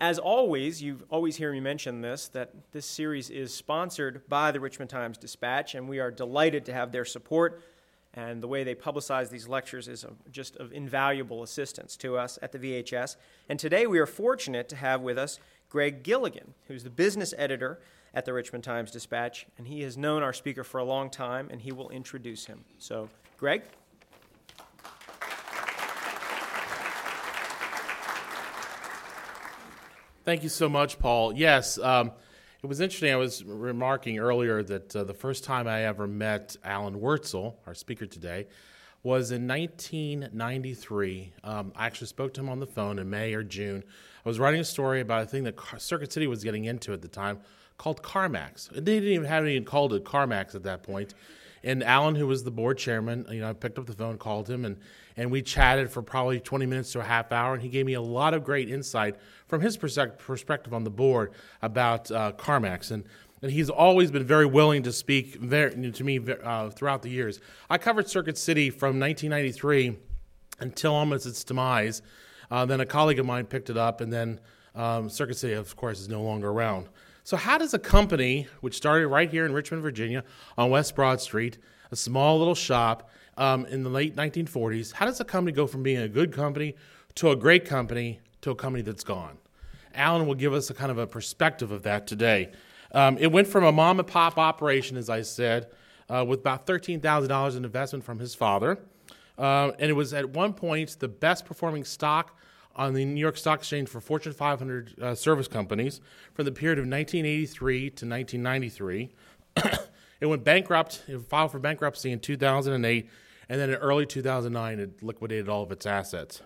As always, you always hear me mention this that this series is sponsored by the Richmond Times Dispatch, and we are delighted to have their support. And the way they publicize these lectures is just of invaluable assistance to us at the VHS. And today we are fortunate to have with us Greg Gilligan, who's the business editor at the Richmond Times Dispatch, and he has known our speaker for a long time, and he will introduce him. So, Greg? Thank you so much, Paul. Yes, um, it was interesting. I was remarking earlier that uh, the first time I ever met Alan Wurtzel, our speaker today, was in 1993. Um, I actually spoke to him on the phone in May or June. I was writing a story about a thing that Circuit City was getting into at the time called CarMax. They didn't even have anything called it CarMax at that point. And Alan, who was the board chairman, you know, I picked up the phone, called him, and and we chatted for probably 20 minutes to a half hour, and he gave me a lot of great insight from his perspective on the board about uh, CarMax. And, and he's always been very willing to speak very, to me uh, throughout the years. I covered Circuit City from 1993 until almost its demise. Uh, then a colleague of mine picked it up, and then um, Circuit City, of course, is no longer around. So, how does a company which started right here in Richmond, Virginia, on West Broad Street, a small little shop, um, in the late 1940s. How does a company go from being a good company to a great company to a company that's gone? Alan will give us a kind of a perspective of that today. Um, it went from a mom and pop operation, as I said, uh, with about $13,000 in investment from his father. Uh, and it was at one point the best performing stock on the New York Stock Exchange for Fortune 500 uh, service companies from the period of 1983 to 1993. it went bankrupt, it filed for bankruptcy in 2008, and then in early 2009, it liquidated all of its assets.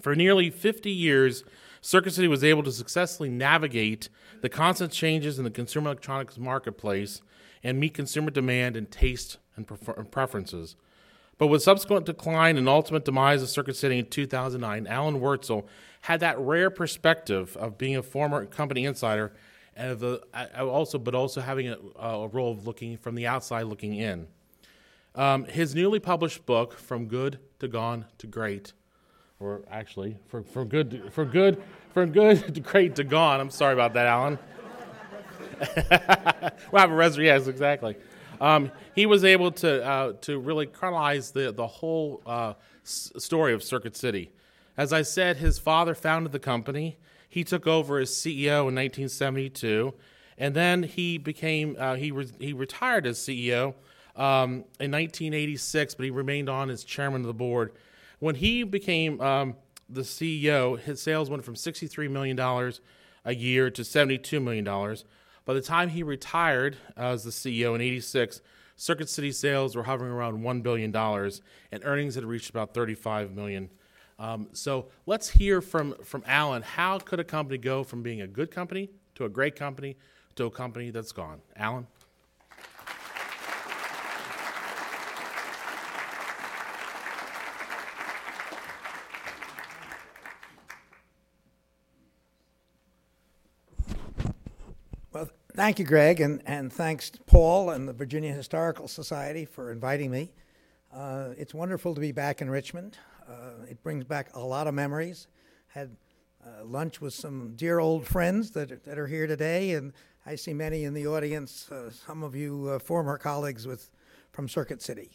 For nearly 50 years, Circuit City was able to successfully navigate the constant changes in the consumer electronics marketplace and meet consumer demand and taste and preferences. But with subsequent decline and ultimate demise of Circuit City in 2009, Alan Wurtzel had that rare perspective of being a former company insider and the, also, but also having a, a role of looking from the outside looking in. Um, his newly published book, From Good to Gone to Great, or actually, from, from good, to, from good, from good to great to gone. I'm sorry about that, Alan. we'll have a resurrection. Yes, exactly. Um, he was able to uh, to really chronologize the the whole uh, s- story of Circuit City. As I said, his father founded the company. He took over as CEO in 1972, and then he became uh, he re- he retired as CEO um, in 1986, but he remained on as chairman of the board. When he became um, the CEO, his sales went from $63 million a year to $72 million. By the time he retired as the CEO in 86, Circuit City sales were hovering around $1 billion, and earnings had reached about 35 million. Um, so let's hear from, from Alan. How could a company go from being a good company to a great company to a company that's gone? Alan? Thank you, Greg, and, and thanks to Paul and the Virginia Historical Society for inviting me. Uh, it's wonderful to be back in Richmond. Uh, it brings back a lot of memories. Had uh, lunch with some dear old friends that, that are here today, and I see many in the audience, uh, some of you uh, former colleagues with, from Circuit City.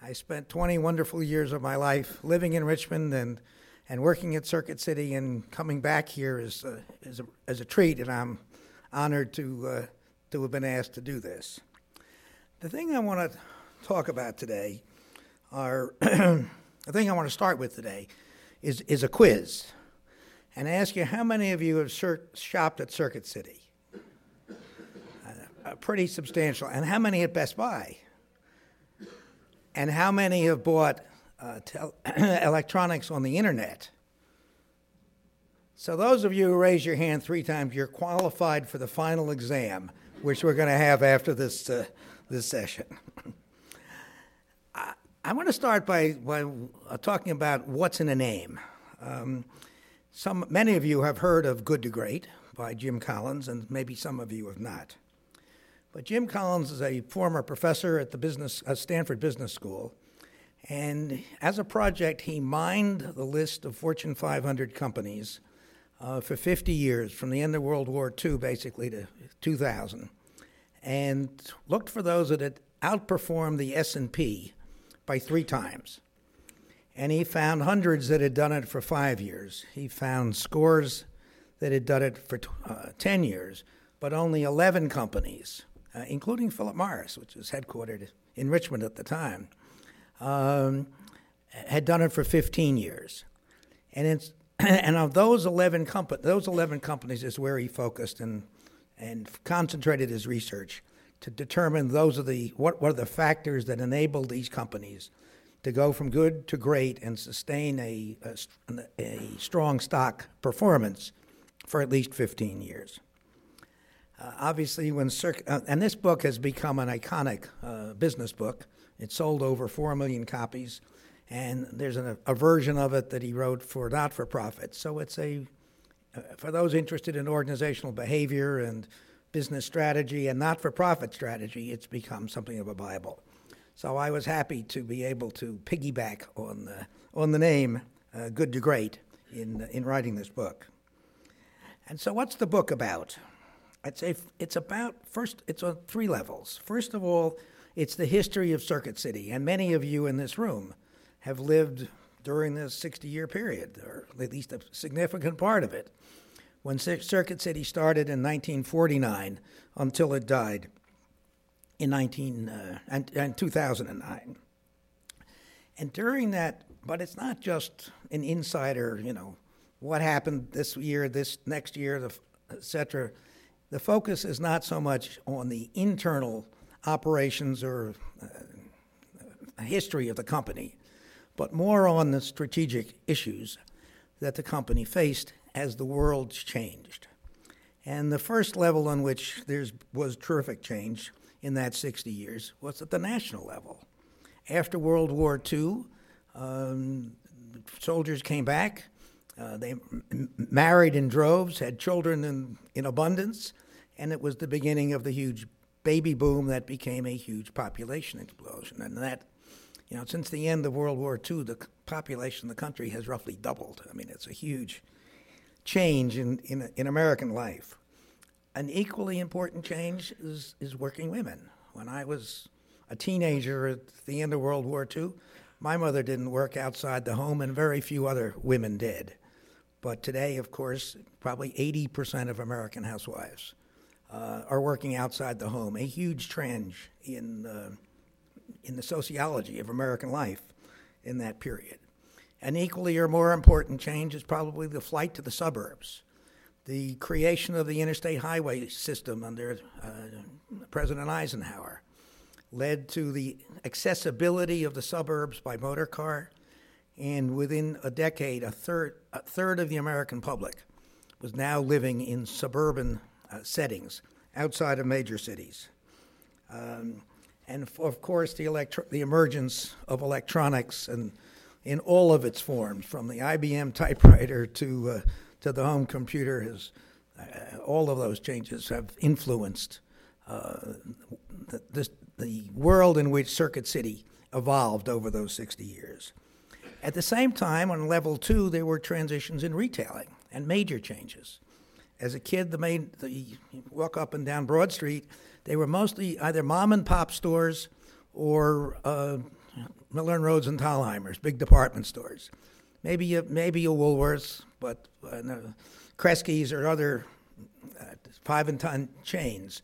I spent 20 wonderful years of my life living in Richmond and, and working at Circuit City, and coming back here is, uh, is, a, is a treat, and I'm honored to, uh, to have been asked to do this. The thing I want to talk about today are the thing I want to start with today is, is a quiz and ask you how many of you have shopped at Circuit City? Uh, pretty substantial. And how many at Best Buy? And how many have bought uh, tel- electronics on the internet? So, those of you who raise your hand three times, you're qualified for the final exam, which we're going to have after this, uh, this session. I, I want to start by, by uh, talking about what's in a name. Um, some, many of you have heard of Good to Great by Jim Collins, and maybe some of you have not. But Jim Collins is a former professor at the business, uh, Stanford Business School, and as a project, he mined the list of Fortune 500 companies uh, for 50 years, from the end of World War II basically to 2000, and looked for those that had outperformed the S&P by three times. And he found hundreds that had done it for five years. He found scores that had done it for uh, 10 years, but only 11 companies, uh, including Philip Morris, which was headquartered in Richmond at the time, um, had done it for 15 years. And, it's, and of those 11, compa- those 11 companies is where he focused and, and concentrated his research to determine those are the, what, what are the factors that enable these companies to go from good to great and sustain a, a, a strong stock performance for at least 15 years. Uh, obviously, when Circ- uh, and this book has become an iconic uh, business book. It sold over 4 million copies, and there's an, a version of it that he wrote for not for profit. So it's a, uh, for those interested in organizational behavior and business strategy and not for profit strategy, it's become something of a Bible. So I was happy to be able to piggyback on the, on the name uh, Good to Great in, in writing this book. And so, what's the book about? I'd say it's about first, it's on three levels. First of all, it's the history of Circuit City, and many of you in this room have lived during this 60 year period, or at least a significant part of it, when Circuit City started in 1949 until it died in 19, uh, and, and 2009. And during that, but it's not just an insider, you know, what happened this year, this next year, et cetera. The focus is not so much on the internal operations or uh, history of the company, but more on the strategic issues that the company faced as the world changed. And the first level on which there was terrific change in that 60 years was at the national level. After World War II, um, soldiers came back, uh, they m- married in droves, had children in, in abundance, and it was the beginning of the huge baby boom that became a huge population explosion. And that, you know, since the end of World War II, the population of the country has roughly doubled. I mean, it's a huge change in, in, in American life. An equally important change is, is working women. When I was a teenager at the end of World War II, my mother didn't work outside the home, and very few other women did. But today, of course, probably 80% of American housewives uh, are working outside the home, a huge trend in, uh, in the sociology of American life in that period. An equally or more important change is probably the flight to the suburbs. The creation of the interstate highway system under uh, President Eisenhower led to the accessibility of the suburbs by motor car and within a decade, a third, a third of the American public was now living in suburban uh, settings outside of major cities. Um, and of course, the, electro- the emergence of electronics and in all of its forms, from the IBM typewriter to, uh, to the home computer, has, uh, all of those changes have influenced uh, the, this, the world in which Circuit City evolved over those 60 years. At the same time, on level two, there were transitions in retailing and major changes. As a kid, the main the walk up and down Broad Street, they were mostly either mom and pop stores or uh, Miller and Rhodes and Thalhimer's, big department stores. Maybe a, maybe a Woolworths, but uh, Kresge's or other uh, five and ten chains.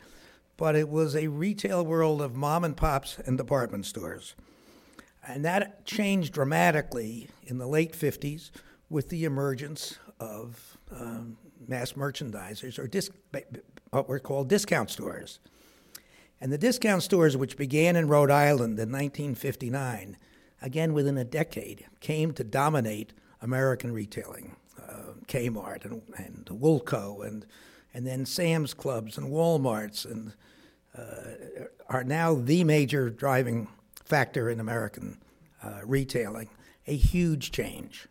But it was a retail world of mom and pops and department stores. And that changed dramatically in the late 50s with the emergence of um, mass merchandisers, or what were called discount stores. And the discount stores, which began in Rhode Island in 1959, again within a decade, came to dominate American retailing. Uh, Kmart and, and Woolco, and, and then Sam's Clubs and Walmarts, and uh, are now the major driving factor in American uh, retailing, a huge change.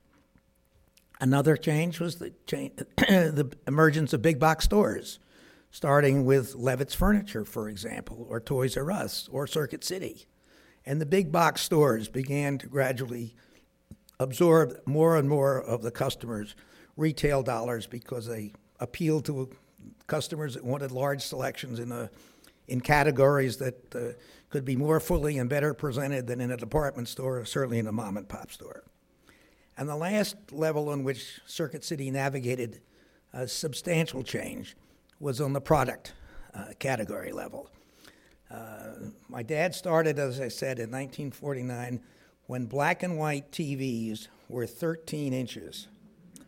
Another change was the, the emergence of big box stores, starting with Levitz Furniture, for example, or Toys R Us, or Circuit City. And the big box stores began to gradually absorb more and more of the customers' retail dollars because they appealed to customers that wanted large selections in a in categories that uh, could be more fully and better presented than in a department store, or certainly in a mom and pop store. And the last level on which Circuit City navigated a substantial change was on the product uh, category level. Uh, my dad started, as I said, in 1949 when black and white TVs were 13 inches.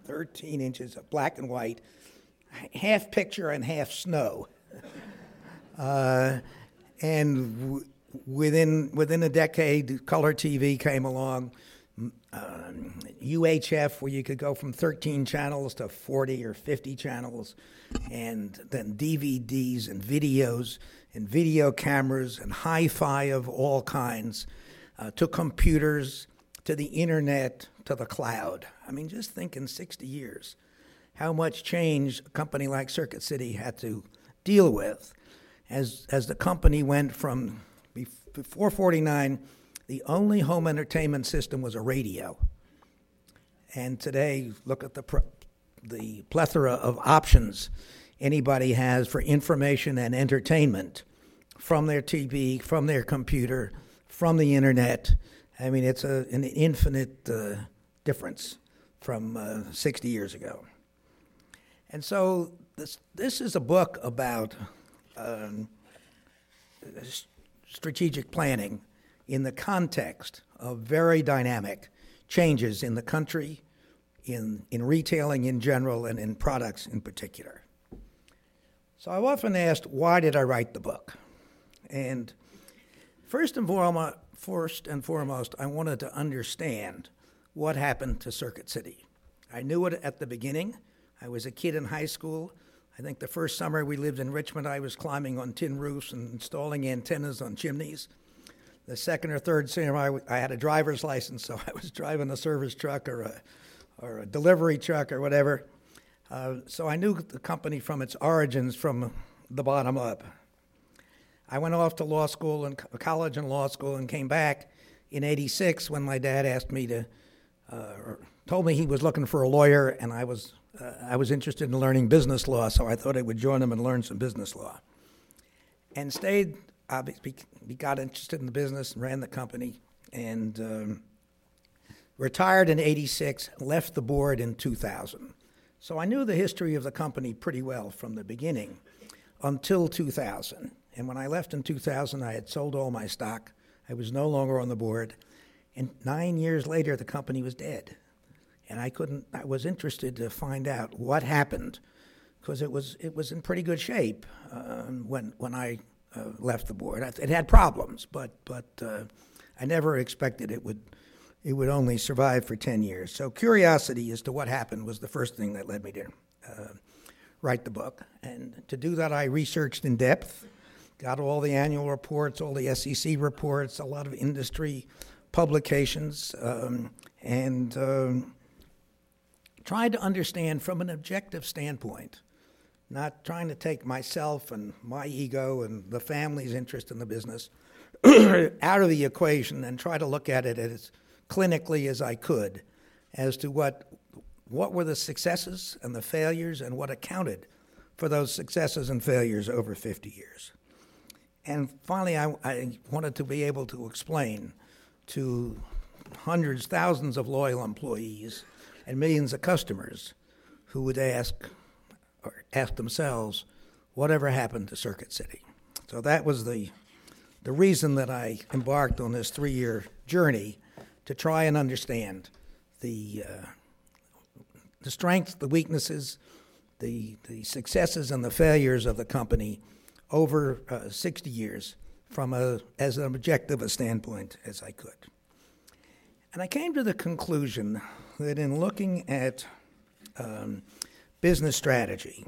13 inches of black and white, half picture and half snow. Uh, and w- within within a decade, color TV came along. Um, UHF, where you could go from 13 channels to 40 or 50 channels, and then DVDs and videos and video cameras and hi-fi of all kinds, uh, to computers, to the internet, to the cloud. I mean, just think in 60 years how much change a company like Circuit City had to deal with as, as the company went from before 49, the only home entertainment system was a radio. And today, look at the, the plethora of options anybody has for information and entertainment from their TV, from their computer, from the internet. I mean, it's a, an infinite uh, difference from uh, 60 years ago. And so, this, this is a book about um, strategic planning in the context of very dynamic changes in the country, in, in retailing in general, and in products in particular. So I've often asked, why did I write the book? And first and foremost, first and foremost, I wanted to understand what happened to Circuit City. I knew it at the beginning. I was a kid in high school. I think the first summer we lived in Richmond, I was climbing on tin roofs and installing antennas on chimneys. The second or third summer, I, I had a driver's license, so I was driving a service truck or a, or a delivery truck or whatever. Uh, so I knew the company from its origins from the bottom up. I went off to law school and college and law school and came back in 86 when my dad asked me to, uh, told me he was looking for a lawyer and I was uh, I was interested in learning business law, so I thought I would join him and learn some business law. And stayed, I got interested in the business and ran the company, and um, retired in 86, left the board in 2000. So I knew the history of the company pretty well from the beginning until 2000. And when I left in 2000, I had sold all my stock. I was no longer on the board. And nine years later, the company was dead and I couldn't. I was interested to find out what happened because it was it was in pretty good shape uh, when when I uh, left the board. It had problems, but but uh, I never expected it would it would only survive for ten years. So curiosity as to what happened was the first thing that led me to uh, write the book. And to do that, I researched in depth, got all the annual reports, all the SEC reports, a lot of industry publications, um, and um, tried to understand from an objective standpoint, not trying to take myself and my ego and the family's interest in the business out of the equation and try to look at it as clinically as I could as to what what were the successes and the failures and what accounted for those successes and failures over 50 years. And finally, I, I wanted to be able to explain to hundreds, thousands of loyal employees and millions of customers who would ask or ask themselves, whatever happened to Circuit City? So that was the the reason that I embarked on this three-year journey to try and understand the uh, the strengths, the weaknesses, the the successes and the failures of the company over uh, 60 years from a as an objective a standpoint as I could. And I came to the conclusion that in looking at um, business strategy,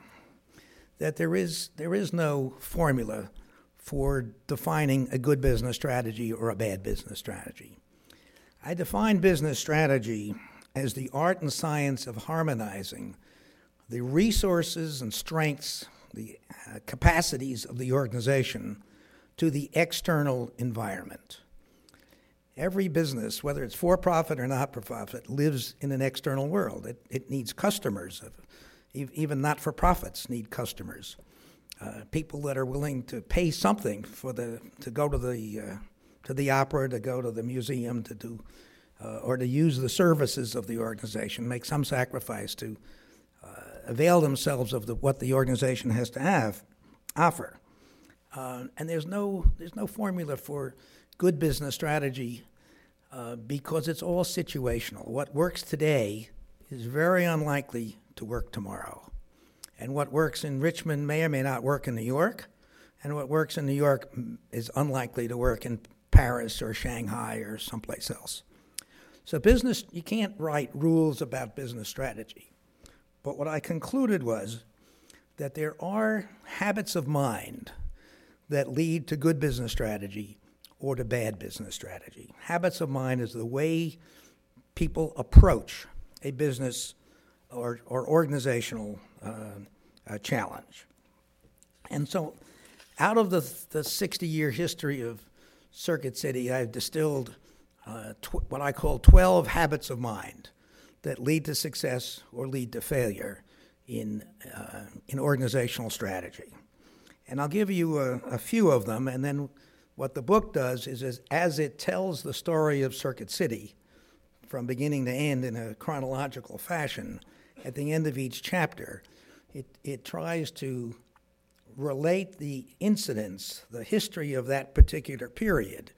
that there is there is no formula for defining a good business strategy or a bad business strategy. I define business strategy as the art and science of harmonizing the resources and strengths, the uh, capacities of the organization to the external environment. Every business, whether it's for profit or not for profit, lives in an external world. It, it needs customers. Even not for profits need customers. Uh, people that are willing to pay something for the to go to the uh, to the opera, to go to the museum, to do uh, or to use the services of the organization, make some sacrifice to uh, avail themselves of the, what the organization has to have offer. Uh, and there's no there's no formula for good business strategy uh, because it's all situational. What works today is very unlikely to work tomorrow. And what works in Richmond may or may not work in New York, and what works in New York is unlikely to work in Paris or Shanghai or someplace else. So, business, you can't write rules about business strategy. But what I concluded was that there are habits of mind that lead to good business strategy or to bad business strategy. Habits of mind is the way people approach a business or, or organizational uh, uh, challenge. And so, out of the, the 60 year history of Circuit City, I've distilled uh, tw- what I call 12 habits of mind that lead to success or lead to failure in, uh, in organizational strategy. And I'll give you a, a, few of them, and then what the book does is, is as it tells the story of Circuit City from beginning to end in a chronological fashion, at the end of each chapter, it, it tries to relate the incidents, the history of that particular period,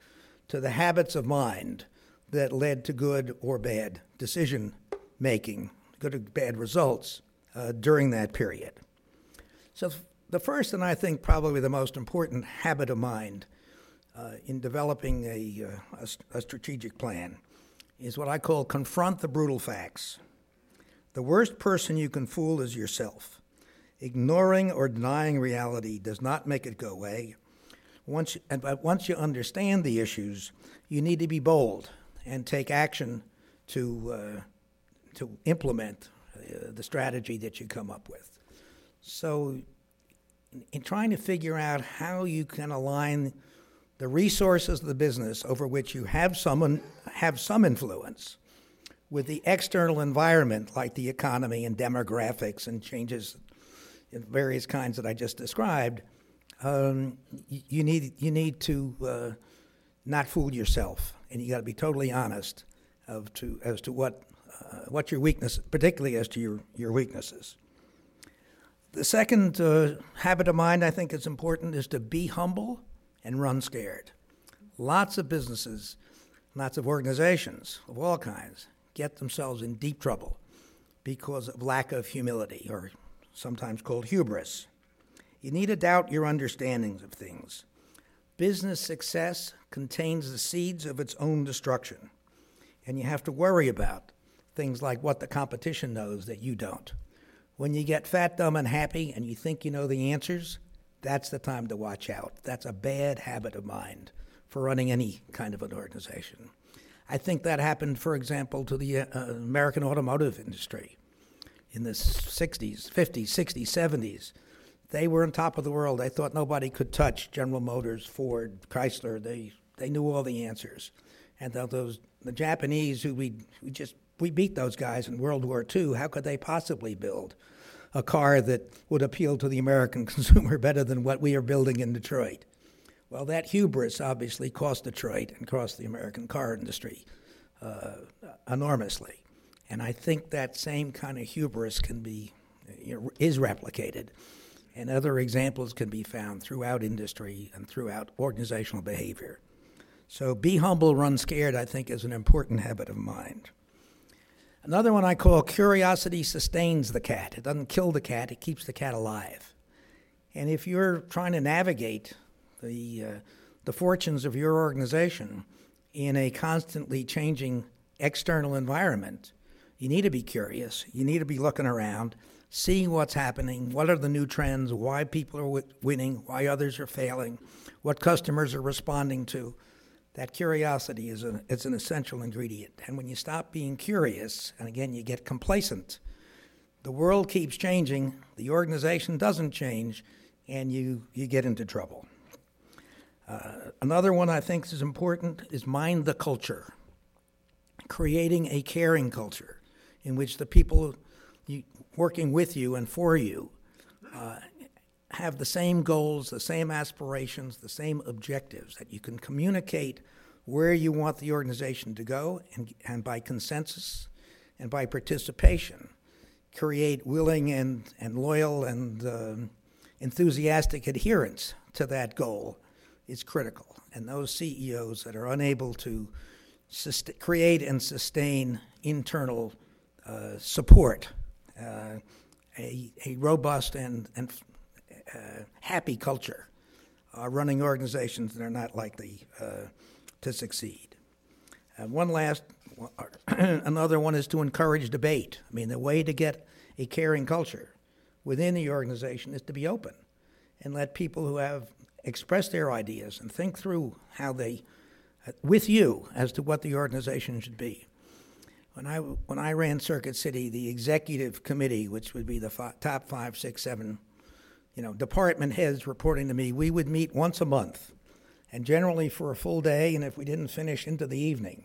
to the habits of mind that led to good or bad decision making, good or bad results uh, during that period. So, the first and I think probably the most important habit of mind uh, in developing a, uh, a, a strategic plan is what I call confront the brutal facts. The worst person you can fool is yourself. Ignoring or denying reality does not make it go away. Once, but once you understand the issues, you need to be bold and take action to, uh, to implement uh, the strategy that you come up with. So, in, in trying to figure out how you can align the resources of the business over which you have some, have some influence with the external environment, like the economy and demographics and changes various kinds that I just described, um, you need you need to uh, not fool yourself, and you got to be totally honest of to as to what uh, what your weakness, particularly as to your your weaknesses. The second uh, habit of mind I think is important is to be humble and run scared. Lots of businesses, lots of organizations of all kinds get themselves in deep trouble because of lack of humility, or sometimes called hubris. You need to doubt your understandings of things. Business success contains the seeds of its own destruction, and you have to worry about things like what the competition knows that you don't. When you get fat, dumb, and happy and you think you know the answers, that's the time to watch out. That's a bad habit of mind for running any kind of an organization. I think that happened, for example, to the uh, American automotive industry in the 60s, 50s, 60s, 70s. They were on top of the world. They thought nobody could touch General Motors, Ford, Chrysler. They, they knew all the answers. And those the Japanese who we, we just we beat those guys in World War II. How could they possibly build a car that would appeal to the American consumer better than what we are building in Detroit? Well, that hubris obviously cost Detroit and cost the American car industry uh, enormously. And I think that same kind of hubris can be you know, is replicated, and other examples can be found throughout industry and throughout organizational behavior. So, be humble, run scared. I think is an important habit of mind. Another one I call curiosity sustains the cat. It doesn't kill the cat; it keeps the cat alive. And if you're trying to navigate the, uh, the fortunes of your organization in a constantly changing external environment, you need to be curious. You need to be looking around, seeing what's happening, what are the new trends, why people are winning, why others are failing, what customers are responding to. That curiosity is, a, is an essential ingredient. And when you stop being curious, and again, you get complacent, the world keeps changing, the organization doesn't change, and you, you get into trouble. Uh, another one I think is important is mind the culture, creating a caring culture in which the people working with you and for you uh, have the same goals, the same aspirations, the same objectives, that you can communicate where you want the organization to go, and, and by consensus and by participation, create willing and, and loyal and uh, enthusiastic adherence to that goal is critical. And those CEOs that are unable to sust- create and sustain internal support, uh, a, a robust and, and uh, happy culture, are running organizations that are not likely uh, to succeed. Uh, one last, another one is to encourage debate. I mean, the way to get a caring culture within the organization is to be open and let people who have expressed their ideas and think through how they, uh, with you, as to what the organization should be. When I, when I ran Circuit City, the executive committee, which would be the top five, six, seven, you know, department heads reporting to me, we would meet once a month, and generally for a full day, and if we didn't finish into the evening,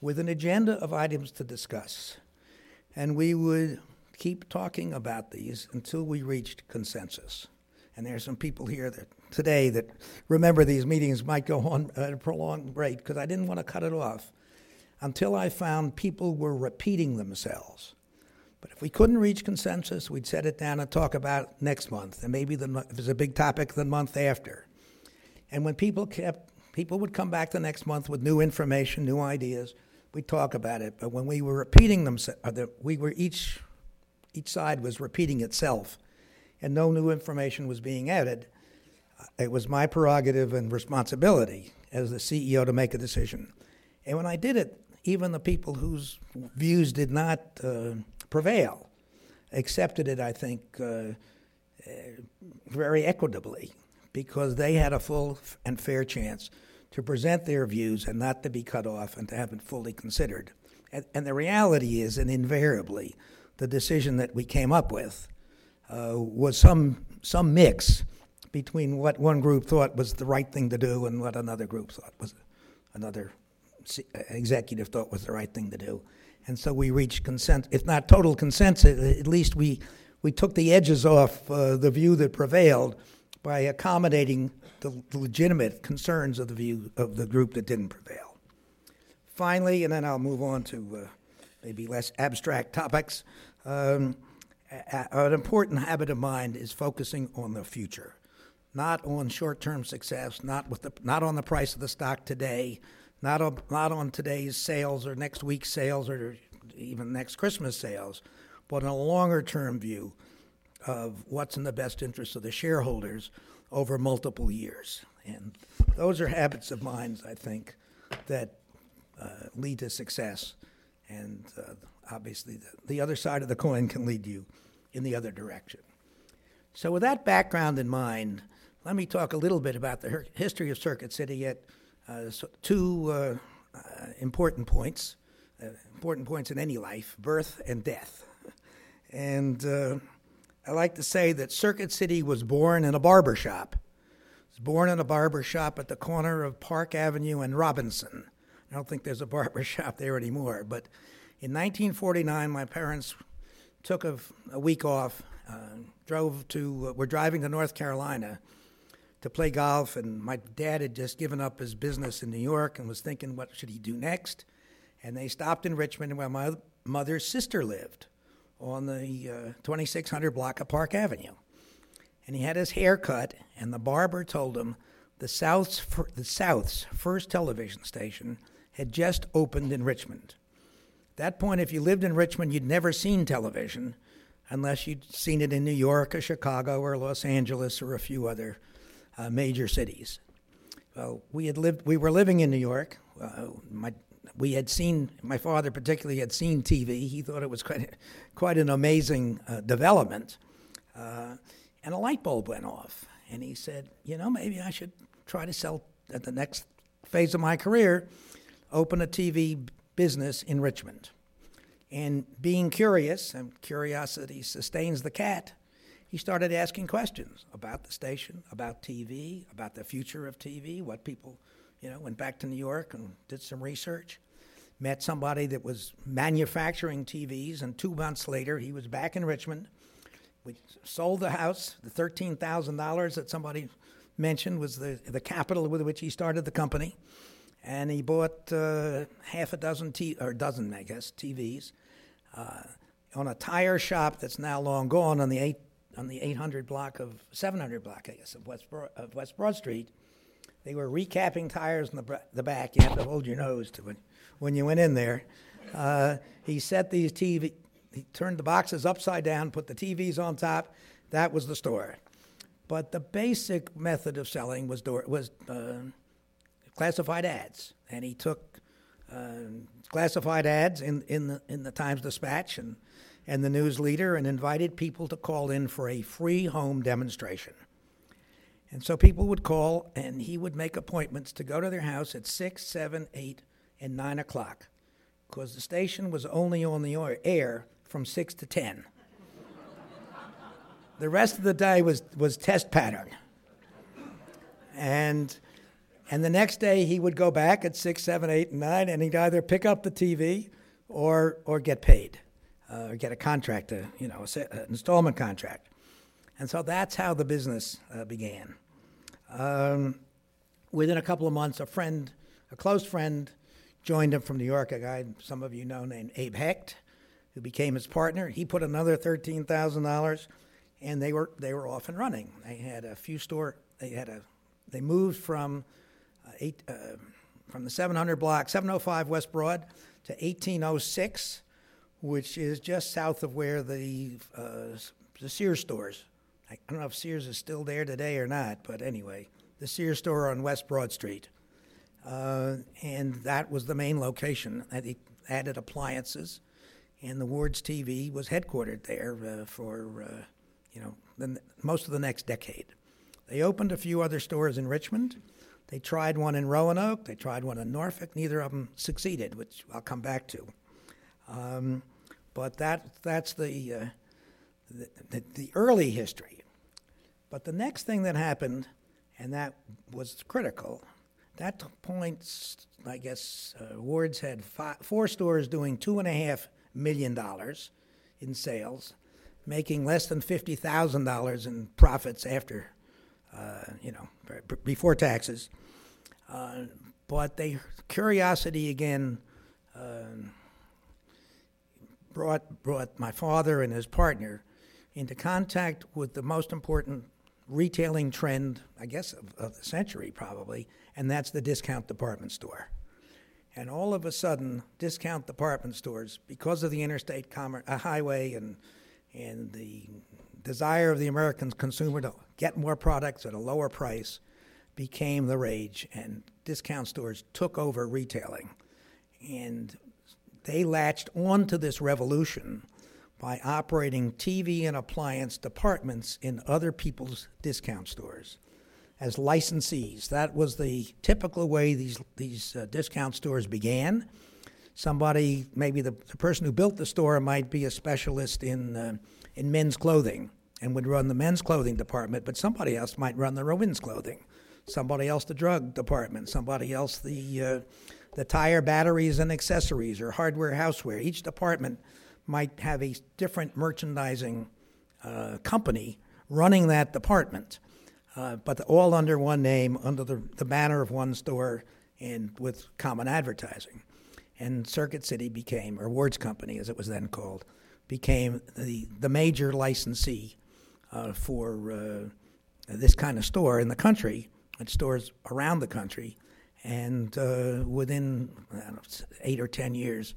with an agenda of items to discuss. And we would keep talking about these until we reached consensus. And there are some people here that today that remember these meetings might go on at a prolonged rate because I didn't want to cut it off until I found people were repeating themselves. But if we couldn't reach consensus, we'd set it down and talk about it next month, and maybe the, if there's a big topic, the month after. And when people kept, people would come back the next month with new information, new ideas. We'd talk about it. But when we were repeating them, uh, we were each, each side was repeating itself, and no new information was being added. Uh, it was my prerogative and responsibility as the CEO to make a decision. And when I did it, even the people whose views did not uh, prevail accepted it, I think, uh, uh, very equitably because they had a full and fair chance to present their views and not to be cut off and to have it fully considered. And, and the reality is, and invariably, the decision that we came up with uh, was some some mix between what one group thought was the right thing to do and what another group thought was another executive thought was the right thing to do. And so we reached consent, if not total consensus, at least we, we took the edges off uh, the view that prevailed by accommodating the legitimate concerns of the view of the group that didn't prevail. Finally, and then I'll move on to uh, maybe less abstract topics. Um, an important habit of mind is focusing on the future, not on short-term success, not with the, not on the price of the stock today, not on, not on today's sales or next week's sales or even next Christmas sales, but in a longer term view of what's in the best interest of the shareholders over multiple years. And those are habits of mine, I think, that uh, lead to success. And uh, obviously, the, the other side of the coin can lead you in the other direction. So, with that background in mind, let me talk a little bit about the history of Circuit City so two uh, uh, important points, important points in any life birth and death. And I like to say that Circuit City was born in a barber shop. It was born in a barber shop at the corner of Park Avenue and Robinson. I don't think there's a barber shop there anymore. But in 1949, my parents took a, a week off, uh, drove to, uh, were driving to North Carolina to play golf, and my dad had just given up his business in New York and was thinking, what should he do next? And they stopped in Richmond, where my mother's sister lived, on the uh, 2600 block of Park Avenue. And he had his hair cut, and the barber told him the South's, the South's first television station had just opened in Richmond. At that point, if you lived in Richmond, you'd never seen television unless you'd seen it in New York or Chicago or Los Angeles or a few other uh, major cities. Well, we had lived. We were living in New York. Uh, my we had seen my father particularly had seen TV. He thought it was quite quite an amazing uh, development. Uh, and a light bulb went off, and he said, "You know, maybe I should try to sell at the next phase of my career, open a TV business in Richmond." And being curious, and curiosity sustains the cat, he started asking questions about the station, about TV, about the future of TV, what people, you know, went back to New York and did some research. Met somebody that was manufacturing TVs, and two months later, he was back in Richmond. We sold the house. The thirteen thousand dollars that somebody mentioned was the the capital with which he started the company, and he bought uh, half a dozen t- or dozen, I guess, TVs uh, on a tire shop that's now long gone on the eight on the 800 block of 700 block, I guess, of West Broad, of West Broad Street. They were recapping tires in the, the back. You had to hold your nose to it when you went in there. Uh, he set these TV, he turned the boxes upside down, put the TVs on top. That was the store. But the basic method of selling was door, was uh, classified ads, and he took uh, classified ads in in the in the Times Dispatch and and the news leader and invited people to call in for a free home demonstration. And so people would call, and he would make appointments to go to their house at 6, 7, 8, and 9 o'clock, because the station was only on the air from 6 to 10. the rest of the day was, was test pattern. And, and the next day he would go back at 6, 7, 8, and 9, and he'd either pick up the TV or, or get paid uh, or get a contract, a, you know, an installment contract. And so that's how the business uh, began. Um, within a couple of months, a friend, a close friend, joined him from New York, a guy some of you know named Abe Hecht, who became his partner. He put another thirteen thousand dollars, and they were they were off and running. They had a few store. They had a. They moved from uh, eight uh, from the 700 block, 705 West Broad, to 1806 which is just south of where the uh, the Sears stores. I don't know if Sears is still there today or not, but anyway, the Sears store on West Broad Street, uh, and that was the main location. They added appliances, and the Wards TV was headquartered there uh, for uh, you know the, most of the next decade. They opened a few other stores in Richmond. They tried one in Roanoke. They tried one in Norfolk. Neither of them succeeded, which I'll come back to. Um, but that, that's the, uh, the, the, early history. But the next thing that happened, and that was critical, that point, I guess, uh, Wards had five, four stores doing two and a half million dollars in sales, making less than fifty thousand dollars in profits after, uh, you know, before taxes. Uh, but they curiosity again uh, brought, brought my father and his partner into contact with the most important retailing trend, I guess, of, of, the century probably, and that's the discount department store. And all of a sudden, discount department stores, because of the interstate commerce, uh, highway and, and the desire of the American consumer to get more products at a lower price, became the rage, and discount stores took over retailing. And they latched onto this revolution by operating TV and appliance departments in other people's discount stores as licensees. That was the typical way these these uh, discount stores began. Somebody, maybe the, the person who built the store, might be a specialist in uh, in men's clothing and would run the men's clothing department, but somebody else might run the women's clothing. Somebody else the drug department. Somebody else the uh, the tire batteries and accessories or hardware houseware. Each department might have a different merchandising uh, company running that department, uh, but all under one name, under the, the banner of one store, and with common advertising. And Circuit City became, or Wards Company as it was then called, became the, the major licensee uh, for uh, this kind of store in the country, and stores around the country and uh, within know, eight or ten years,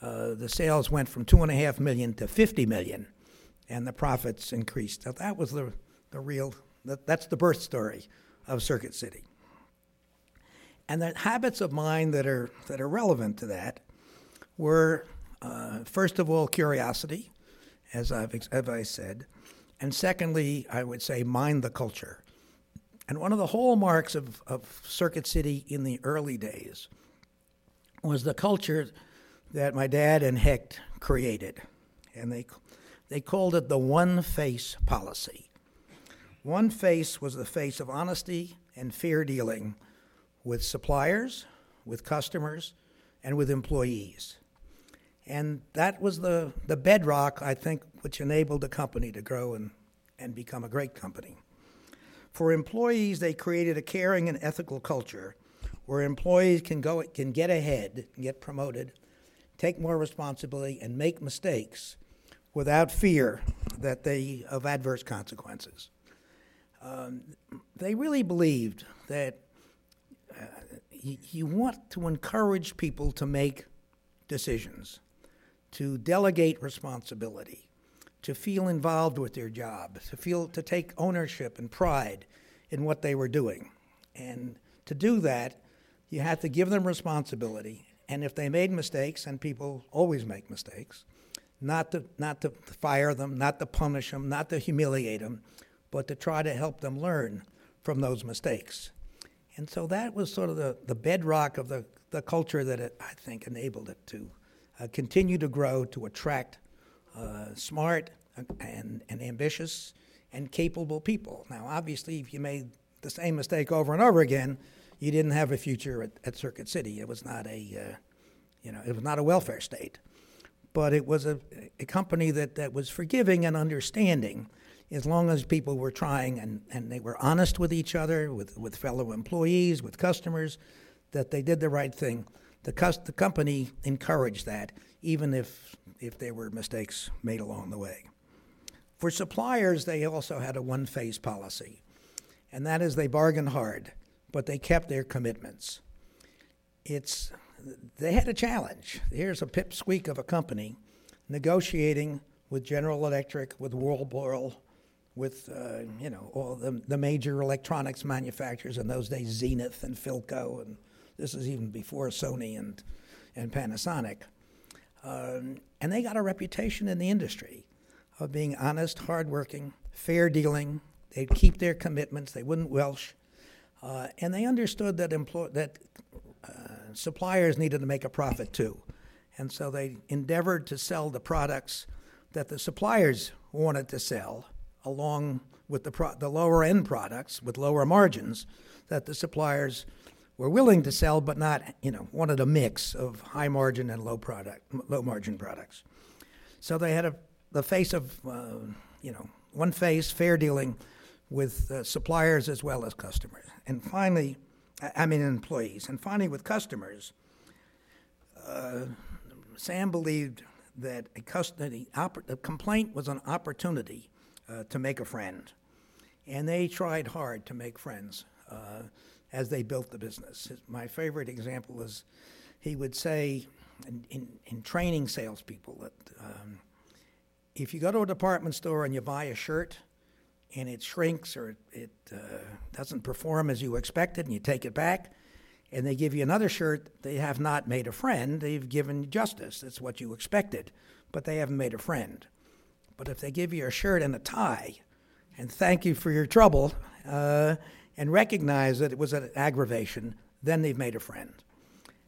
uh, the sales went from two and a half million to 50 million, and the profits increased. So that was the, the real, that, that's the birth story of Circuit City. And the habits of mind that are, that are relevant to that were, uh, first of all, curiosity, as I've as I said, and secondly, I would say mind the culture. And one of the hallmarks of, of Circuit City in the early days was the culture that my dad and Hecht created. And they, They called it the one face policy. One face was the face of honesty and fair dealing with suppliers, with customers, and with employees. And that was the, the bedrock, I think, which enabled the company to grow and, and become a great company. For employees, they created a caring and ethical culture where employees can, go, can get ahead, get promoted, take more responsibility, and make mistakes without fear that they, of adverse consequences. Um, they really believed that uh, you, you want to encourage people to make decisions, to delegate responsibility, to feel involved with their job, to feel to take ownership and pride in what they were doing. And to do that, you had to give them responsibility. And if they made mistakes, and people always make mistakes, not to, not to fire them, not to punish them, not to humiliate them, but to try to help them learn from those mistakes. And so that was sort of the, the bedrock of the, the culture that it, I think enabled it to uh, continue to grow, to attract uh, smart and, and ambitious and capable people. Now, obviously, if you made the same mistake over and over again, you didn't have a future at, at Circuit City. It was not a, uh, you know, it was not a welfare state but it was a, a company that, that was forgiving and understanding as long as people were trying and, and they were honest with each other, with, with fellow employees, with customers, that they did the right thing. The, the company encouraged that, even if, if there were mistakes made along the way. For suppliers, they also had a one phase policy, and that is they bargained hard, but they kept their commitments. It's they had a challenge. Here's a pipsqueak of a company negotiating with General Electric, with Whirlpool, with uh, you know all the, the major electronics manufacturers in those days, Zenith and Philco, and this is even before Sony and and Panasonic. Um, and they got a reputation in the industry of being honest, hardworking, fair dealing. They'd keep their commitments. They wouldn't welsh, uh, and they understood that that suppliers needed to make a profit too. And so they endeavored to sell the products that the suppliers wanted to sell, along with the, pro- the lower end products with lower margins that the suppliers were willing to sell, but not, you know, wanted a mix of high margin and low product, low margin products. So they had a, the face of, uh, you know, one face, fair dealing with uh, suppliers as well as customers. And finally, I mean employees. And finally, with customers, uh, Sam believed that a, custody, a complaint was an opportunity uh, to make a friend. And they tried hard to make friends uh, as they built the business. My favorite example is he would say in, in, in training salespeople that um, if you go to a department store and you buy a shirt, and it shrinks or it uh, doesn't perform as you expected and you take it back and they give you another shirt, they have not made a friend. They've given justice. That's what you expected, but they haven't made a friend. But if they give you a shirt and a tie and thank you for your trouble uh, and recognize that it was an aggravation, then they've made a friend.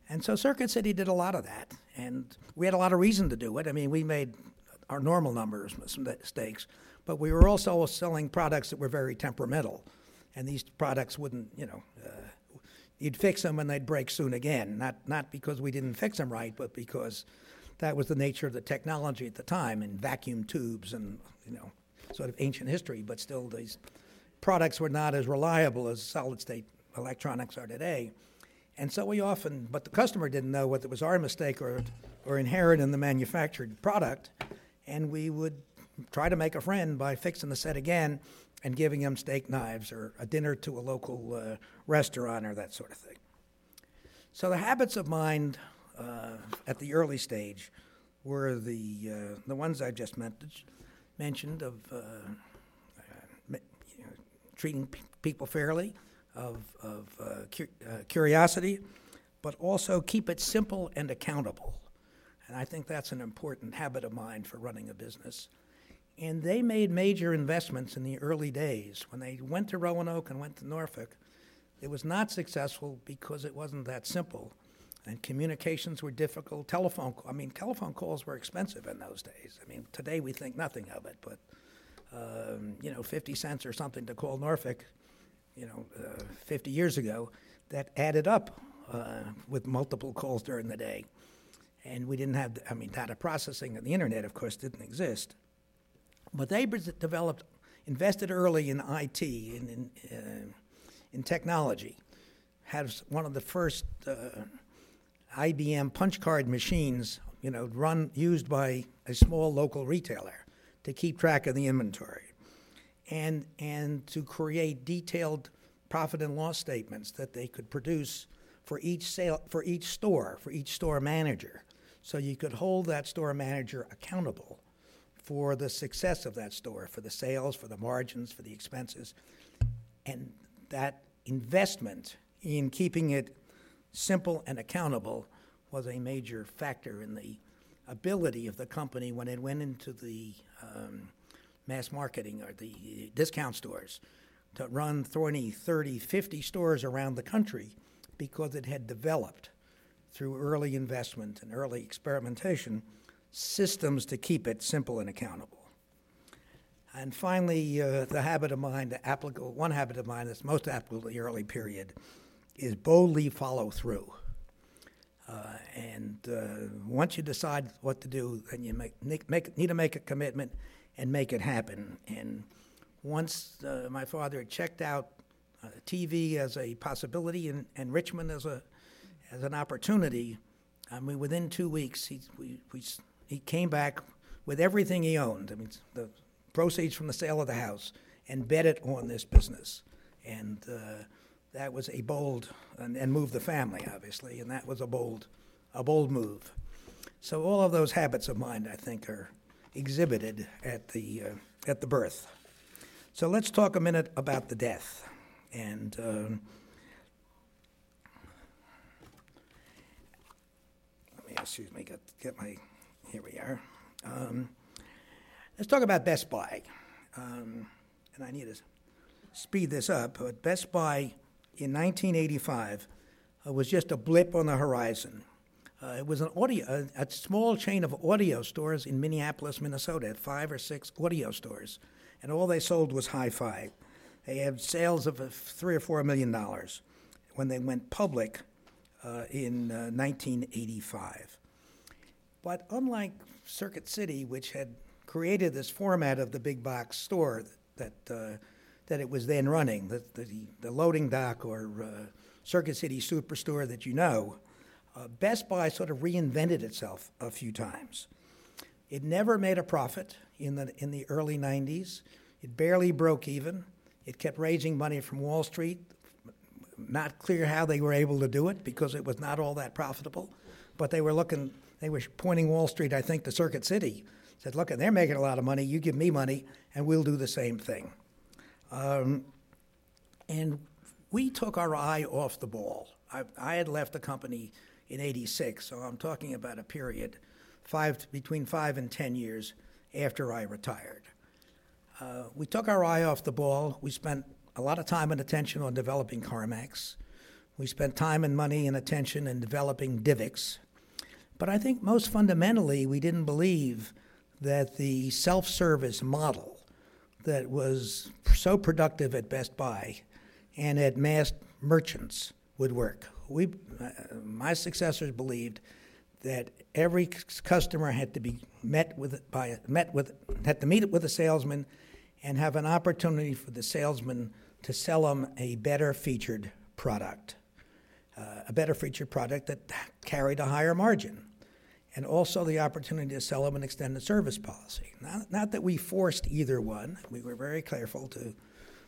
And so Circuit City did a lot of that. And we had a lot of reason to do it. I mean, we made our normal numbers mistakes but we were also selling products that were very temperamental. And these products wouldn't, you know, uh, you'd fix them and they'd break soon again. Not, not because we didn't fix them right, but because that was the nature of the technology at the time in vacuum tubes and, you know, sort of ancient history. But still, these products were not as reliable as solid state electronics are today. And so we often, but the customer didn't know whether it was our mistake or, or inherent in the manufactured product. And we would try to make a friend by fixing the set again and giving him steak knives or a dinner to a local uh, restaurant or that sort of thing. So the habits of mind uh, at the early stage were the uh, the ones I just mentioned of uh, treating pe- people fairly, of, of uh, cu- uh, curiosity, but also keep it simple and accountable. And I think that's an important habit of mind for running a business. And they made major investments in the early days. When they went to Roanoke and went to Norfolk, it was not successful because it wasn't that simple. and communications were difficult. Telephone, I mean, telephone calls were expensive in those days. I mean, today we think nothing of it, but um, you know, 50 cents or something to call Norfolk, you know, uh, 50 years ago, that added up uh, with multiple calls during the day. And we didn't have, I mean, data processing and the internet, of course, didn't exist. But they developed, invested early in IT, in, in, uh, in technology, had one of the first uh, IBM punch card machines, you know, run, used by a small local retailer to keep track of the inventory and, and to create detailed profit and loss statements that they could produce for each sale for each store for each store manager. So you could hold that store manager accountable for the success of that store for the sales for the margins for the expenses. And that investment in keeping it simple and accountable was a major factor in the ability of the company when it went into the um, mass marketing or the discount stores to run 20, 30, 50 stores around the country because it had developed through early investment and early experimentation systems to keep it simple and accountable. And finally, uh, the habit of mind, the applicable, one habit of mind that's most applicable to the early period is boldly follow through. Uh, and uh, once you decide what to do, then you make, make, need to make a commitment and make it happen. And once uh, my father checked out uh, TV as a possibility and, and Richmond as, a, as an opportunity, I mean, within two weeks, he, we, we, he came back with everything he owned. I mean, the proceeds from the sale of the house and bet it on this business. And uh, that was a bold, and, and moved the family, obviously, and that was a bold, a bold move. So all of those habits of mind, I think, are exhibited at the, uh, at the birth. So let's talk a minute about the death. And um, let me, excuse me, get, get my, here we are. Um, let's talk about Best Buy. Um, and I need to speed this up, but Best Buy in 1985 uh, was just a blip on the horizon. Uh, it was an audio, a, a, small chain of audio stores in Minneapolis, Minnesota, had five or six audio stores, and all they sold was hi-fi. They had sales of uh, three or four million dollars when they went public uh, in uh, 1985. But unlike Circuit City, which had created this format of the big box store that uh, that it was then running, the, the, the loading dock or uh, Circuit City Superstore that you know, uh, Best Buy sort of reinvented itself a few times. It never made a profit in the, in the early 90s. It barely broke even. It kept raising money from Wall Street. Not clear how they were able to do it because it was not all that profitable. But they were looking, they were pointing Wall Street, I think, to Circuit City. Said, look, they're making a lot of money. You give me money, and we'll do the same thing. Um, and we took our eye off the ball. I, I, had left the company in 86, so I'm talking about a period five, between five and 10 years after I retired. Uh, we took our eye off the ball. We spent a lot of time and attention on developing CarMax. We spent time and money and attention in developing DivX. But I think most fundamentally, we didn't believe that the self service model that was so productive at Best Buy and at mass merchants would work. We, uh, my successors believed that every customer had to be met with by met with had to meet with a salesman and have an opportunity for the salesman to sell them a better featured product, uh, a better featured product that carried a higher margin and also the opportunity to sell them an extended service policy. Not, not that we forced either one, we were very careful to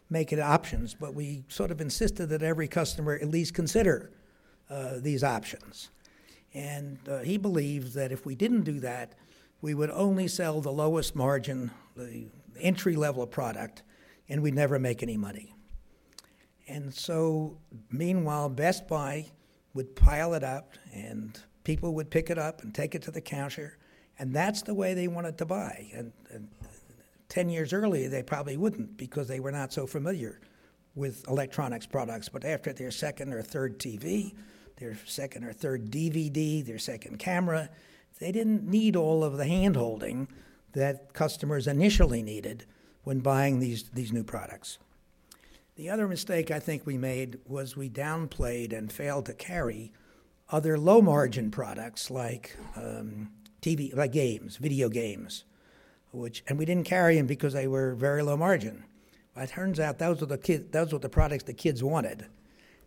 make it options, but we sort of insisted that every customer at least consider uh, these options. And uh, he believed that if we didn't do that, we would only sell the lowest margin, the entry level of product, and we'd never make any money. And so, meanwhile, Best Buy would pile it up and people would pick it up and take it to the counter, and that's the way they wanted to buy. And, and 10 years earlier, they probably wouldn't because they were not so familiar with electronics products. But after their second or third TV, their second or third DVD, their second camera. They didn't need all of the hand holding that customers initially needed when buying these, these new products. The other mistake I think we made was we downplayed and failed to carry other low margin products like um, TV, like games, video games, which, and we didn't carry them because they were very low margin. But it turns out those were the kid, those were the products the kids wanted,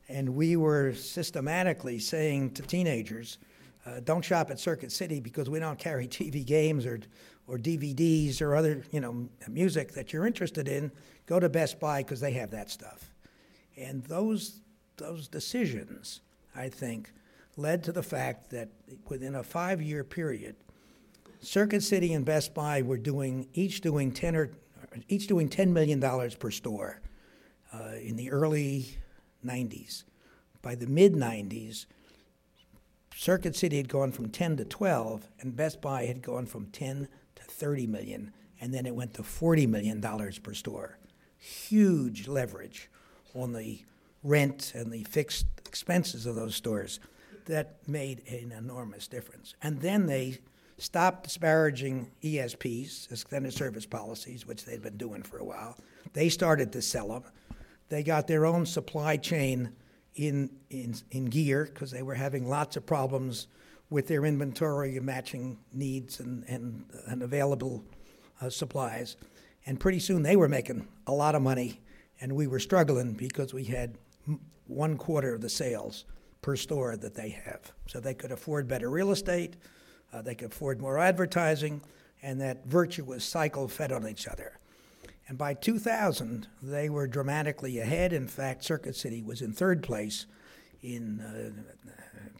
and we were systematically saying to teenagers, uh, "Don't shop at Circuit City because we don't carry TV games or or DVDs or other you know music that you're interested in. Go to Best Buy because they have that stuff." And those those decisions, I think, led to the fact that within a five-year period, Circuit City and Best Buy were doing each doing ten or each doing ten million dollars per store uh, in the early '90s. By the mid '90s, Circuit City had gone from 10 to 12, and Best Buy had gone from 10 to 30 million, and then it went to 40 million dollars per store. Huge leverage on the rent and the fixed expenses of those stores that made an enormous difference. And then they stopped disparaging ESPs, extended service policies, which they'd been doing for a while. They started to sell them. They got their own supply chain in, in, in gear because they were having lots of problems with their inventory matching needs and, and, and available uh, supplies. And pretty soon they were making a lot of money, and we were struggling because we had one quarter of the sales per store that they have. So they could afford better real estate, uh, they could afford more advertising, and that virtuous cycle fed on each other. And by 2000, they were dramatically ahead. In fact, Circuit City was in third place in uh,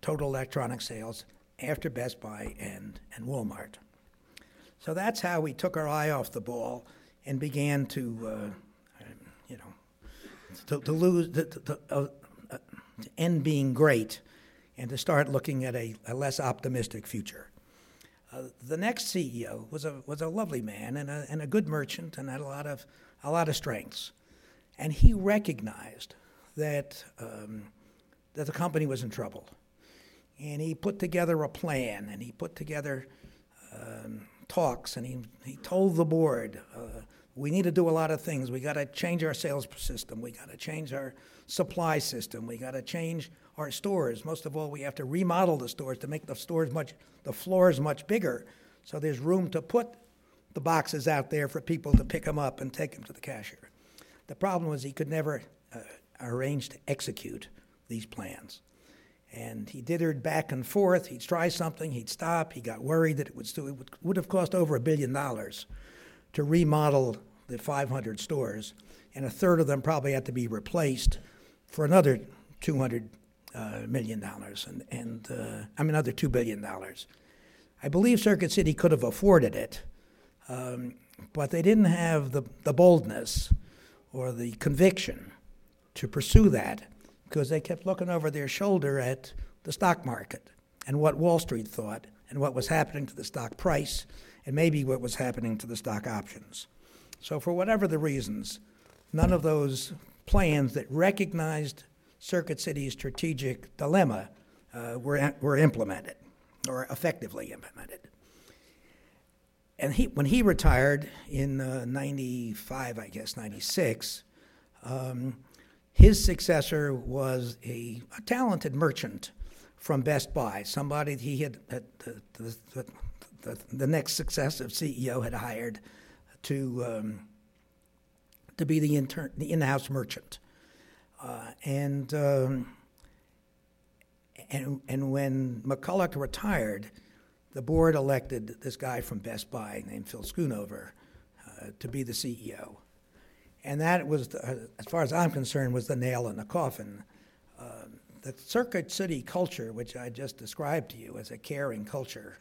total electronic sales after Best Buy and, and Walmart. So that's how we took our eye off the ball and began to, uh, you know, to, to lose, to, to, uh, to, end being great and to start looking at a, a less optimistic future. Uh, the next CEO was a was a lovely man and a, and a good merchant and had a lot of a lot of strengths, and he recognized that um, that the company was in trouble, and he put together a plan and he put together um, talks and he he told the board. Uh, we need to do a lot of things. We got to change our sales system. We got to change our supply system. We got to change our stores. Most of all, we have to remodel the stores to make the stores much, the floors much bigger, so there's room to put the boxes out there for people to pick them up and take them to the cashier. The problem was he could never uh, arrange to execute these plans. And he dithered back and forth. He'd try something, he'd stop. He got worried that it would, still, it would, would have cost over a billion dollars to remodel the 500 stores, and a third of them probably had to be replaced for another 200 uh, million dollars, and, and uh, I mean another two billion dollars. I believe Circuit City could have afforded it, um, but they didn't have the, the boldness or the conviction to pursue that because they kept looking over their shoulder at the stock market and what Wall Street thought and what was happening to the stock price and maybe what was happening to the stock options. So, for whatever the reasons, none of those plans that recognized Circuit City's strategic dilemma uh, were, were implemented or effectively implemented. And he, when he retired in uh, 95, I guess, 96, um, his successor was a, a, talented merchant from Best Buy, somebody he had, the, the, the, the, next successive CEO had hired to, um, to be the, intern, the in-house merchant. Uh, and, um, and, and when McCollough retired, the board elected this guy from Best Buy named Phil Schoonover uh, to be the CEO. And that was, the, uh, as far as I'm concerned, was the nail in the coffin. Uh, the Circuit City culture, which I just described to you as a caring culture,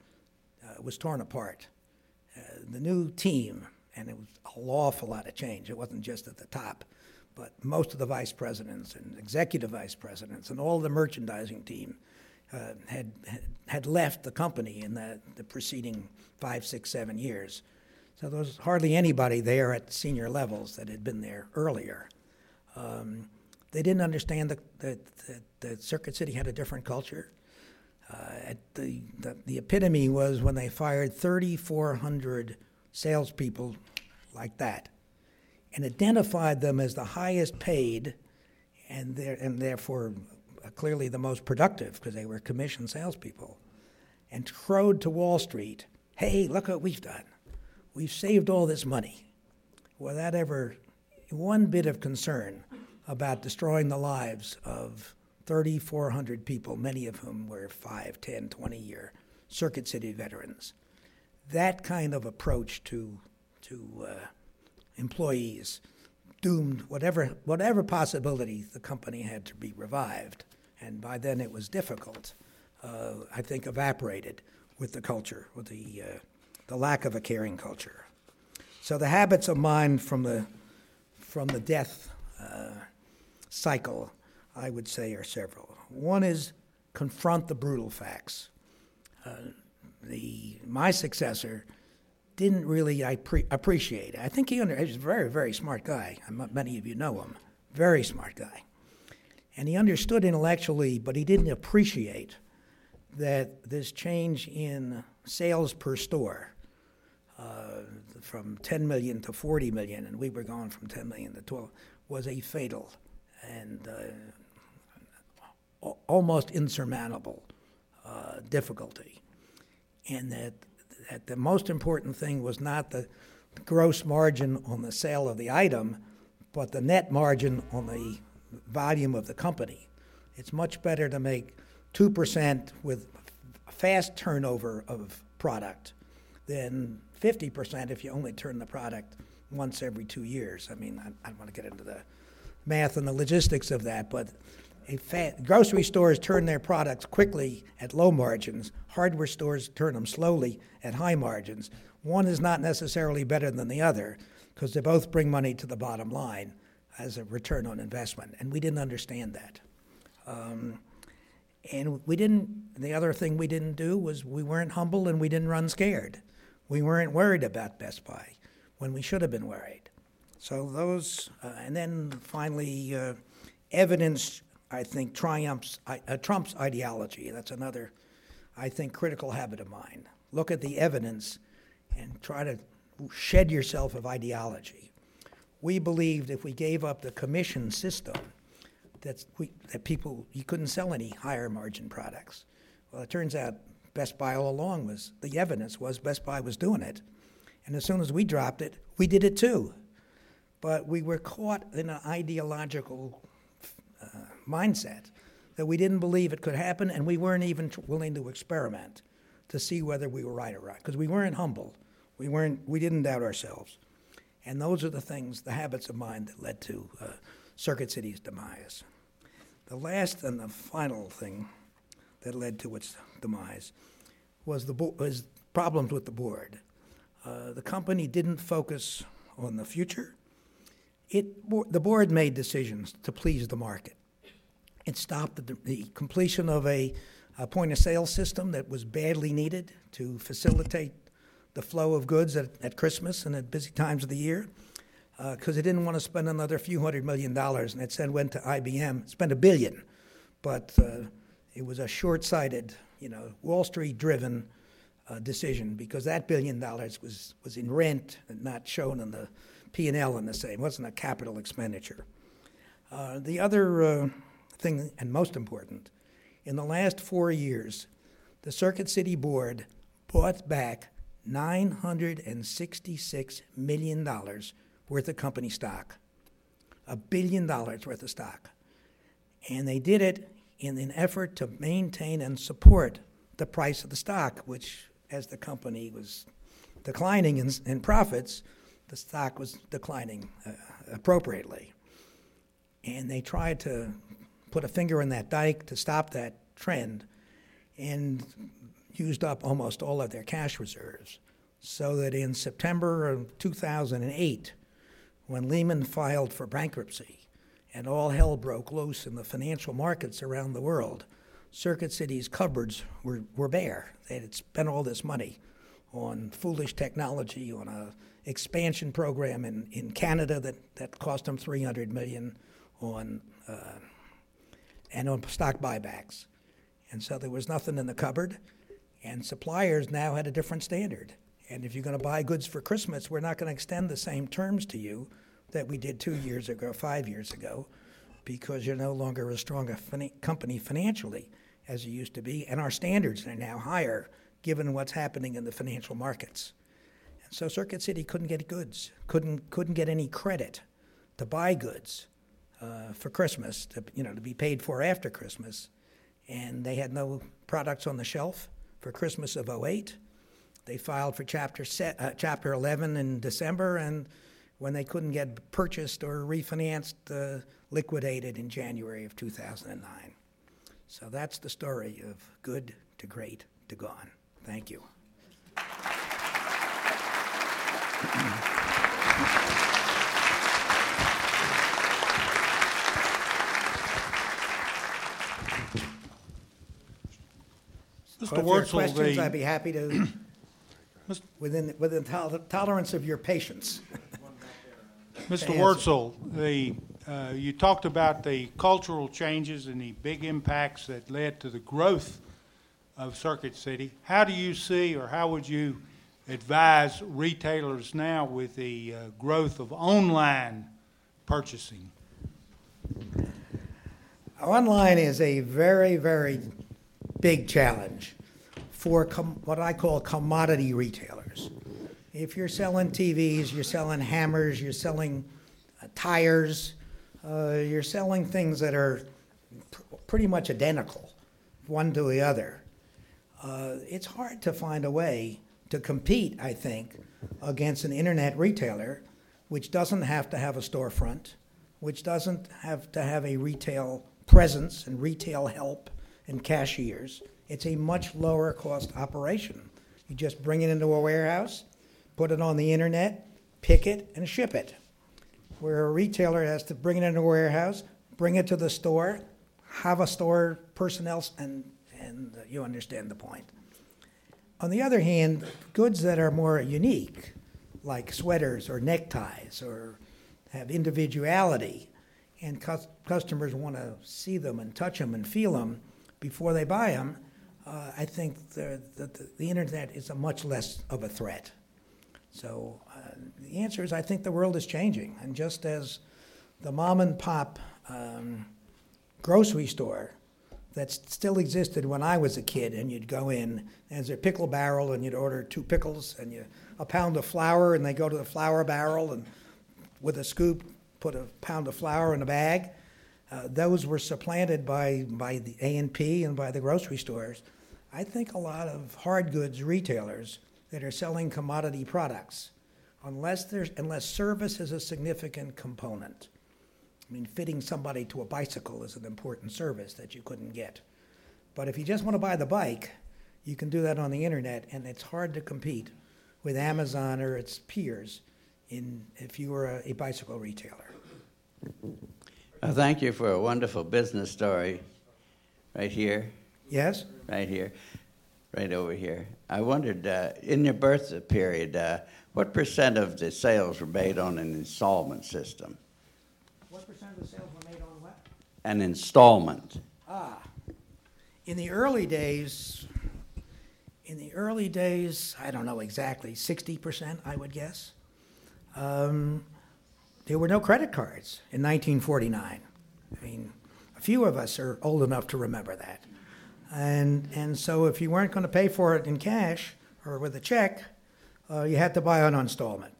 uh, was torn apart. Uh, the new team, and it was an awful lot of change. It wasn't just at the top but most of the vice presidents and executive vice presidents and all the merchandising team uh, had, had left the company in the, the preceding five, six, seven years. So there was hardly anybody there at senior levels that had been there earlier. Um, They didn't understand that, that, that, that Circuit City had a different culture. Uh, at the, the, the epitome was when they fired 3,400 salespeople like that and identified them as the highest paid and, and therefore uh, clearly the most productive because they were commissioned salespeople and crowed to Wall Street, hey, look what we've done. We've saved all this money without ever one bit of concern about destroying the lives of 3,400 people, many of whom were 5, 10, 20 year Circuit City veterans. That kind of approach to, to uh, employees doomed whatever, whatever possibility the company had to be revived. And by then it was difficult, uh, I think, evaporated with the culture, with the, uh, the lack of a caring culture. So the habits of mind from the, from the death uh, cycle I would say, are several. One is confront the brutal facts. The, my successor didn't really pre- appreciate it. I think he, under, was a very, very smart guy. Many of you know him. Very smart guy. And he understood intellectually, but he didn't appreciate that this change in sales per store uh, from 10 million to 40 million, and we were going from 10 million to 12, was a fatal and uh, almost insurmountable uh, difficulty. And that, that the most important thing was not the gross margin on the sale of the item, but the net margin on the volume of the company. It's much better to make 2% with fast turnover of product than 50% if you only turn the product once every two years. I mean, I, I don't want to get into the math and the logistics of that, but grocery stores turn their products quickly at low margins. Hardware stores turn them slowly at high margins. One is not necessarily better than the other because they both bring money to the bottom line as a return on investment. And we didn't understand that. Um, and we didn't, the other thing we didn't do was we weren't humble and we didn't run scared. We weren't worried about Best Buy when we should have been worried. So those, uh, and then finally, uh, evidence I think, triumphs, uh, trumps ideology. That's another, I think, critical habit of mine. Look at the evidence and try to shed yourself of ideology. We believed if we gave up the commission system, that, we, that people, you couldn't sell any higher margin products. Well, it turns out Best Buy all along was, the evidence was Best Buy was doing it. And as soon as we dropped it, we did it too. But we were caught in an ideological mindset that we didn't believe it could happen, and we weren't even willing to experiment to see whether we were right or wrong because we weren't humble. We weren't. We didn't doubt ourselves, and those are the things, the habits of mind that led to uh, Circuit City's demise. The last and the final thing that led to its demise was the bo- was problems with the board. Uh, the company didn't focus on the future it, the board made decisions to please the market. It stopped the, the completion of a, a point of sale system that was badly needed to facilitate the flow of goods at, at Christmas and at busy times of the year because uh, it didn't want to spend another few hundred million dollars. And it said went to IBM, spent a billion, but uh, it was a short-sighted, you know, Wall Street-driven uh, decision because that billion dollars was was in rent and not shown in the P&L in the same. It wasn't a capital expenditure. Uh, the other uh, thing, and most important, in the last four years, the Circuit City Board bought back $966 million worth of company stock, a billion dollars worth of stock. And they did it in an effort to maintain and support the price of the stock, which, as the company was declining in, in profits, the stock was declining uh, appropriately. And they tried to put a finger in that dike to stop that trend and used up almost all of their cash reserves. So that in September of 2008, when Lehman filed for bankruptcy and all hell broke loose in the financial markets around the world, Circuit City's cupboards were, were bare. They had spent all this money on foolish technology, on a expansion program in, in Canada that, that cost them 300 million, on uh, and on stock buybacks. And so there was nothing in the cupboard, and suppliers now had a different standard. And if you're going to buy goods for Christmas, we're not going to extend the same terms to you that we did two years ago, five years ago, because you're no longer as strong a fin- company financially as you used to be, and our standards are now higher given what's happening in the financial markets. And so Circuit City couldn't get goods, couldn't couldn't get any credit to buy goods uh, for Christmas, to, you know, to be paid for after Christmas, and they had no products on the shelf for Christmas of 08. They filed for chapter set, uh, chapter 11 in December, and when they couldn't get purchased or refinanced, uh, liquidated in January of 2009. So that's the story of good to great to gone. Thank you. Mr. If there are Wurtzel, questions, I'd the, be happy to, within, within tol- tolerance of your patience. Mr. answer. Wurtzel, the, uh, you talked about the cultural changes and the big impacts that led to the growth of Circuit City. How do you see, or how would you advise retailers now with the uh, growth of online purchasing? Online is a very, very big challenge for com- what I call commodity retailers. If you're selling TVs, you're selling hammers, you're selling uh, tires, uh, you're selling things that are pr- pretty much identical, one to the other. Uh, it's hard to find a way to compete, I think, against an internet retailer which doesn't have to have a storefront, which doesn't have to have a retail presence and retail help and cashiers. It's a much lower cost operation. You just bring it into a warehouse, put it on the internet, pick it, and ship it. Where a retailer has to bring it into a warehouse, bring it to the store, have a store personnel, and, and you understand the point. On the other hand, goods that are more unique, like sweaters or neckties or have individuality, and cus- customers want to see them and touch them and feel them before they buy them, uh, I think the, the, the internet is a much less of a threat. So uh, the answer is I think the world is changing. And just as the mom and pop um, grocery store that still existed when I was a kid, and you'd go in, and there's a pickle barrel, and you'd order two pickles and you, a pound of flour, and they go to the flour barrel and with a scoop put a pound of flour in a bag. Uh, those were supplanted by, by the A&P and by the grocery stores. I think a lot of hard goods retailers that are selling commodity products, unless, there's, unless service is a significant component, I mean, fitting somebody to a bicycle is an important service that you couldn't get. But if you just want to buy the bike, you can do that on the internet, and it's hard to compete with Amazon or its peers in, if you were a, a bicycle retailer. Uh, thank you for a wonderful business story right here, Yes? right here, right over here. I wondered, uh, in your birth period, uh, what percent of the sales were made on an installment system? What percent of the sales were made on what? An installment. Ah, in the early days, in the early days, I don't know exactly, 60%, I would guess. Um, there were no credit cards in 1949. I mean, a few of us are old enough to remember that. And, and so if you weren't going to pay for it in cash or with a check, uh, you had to buy an installment.